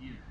years.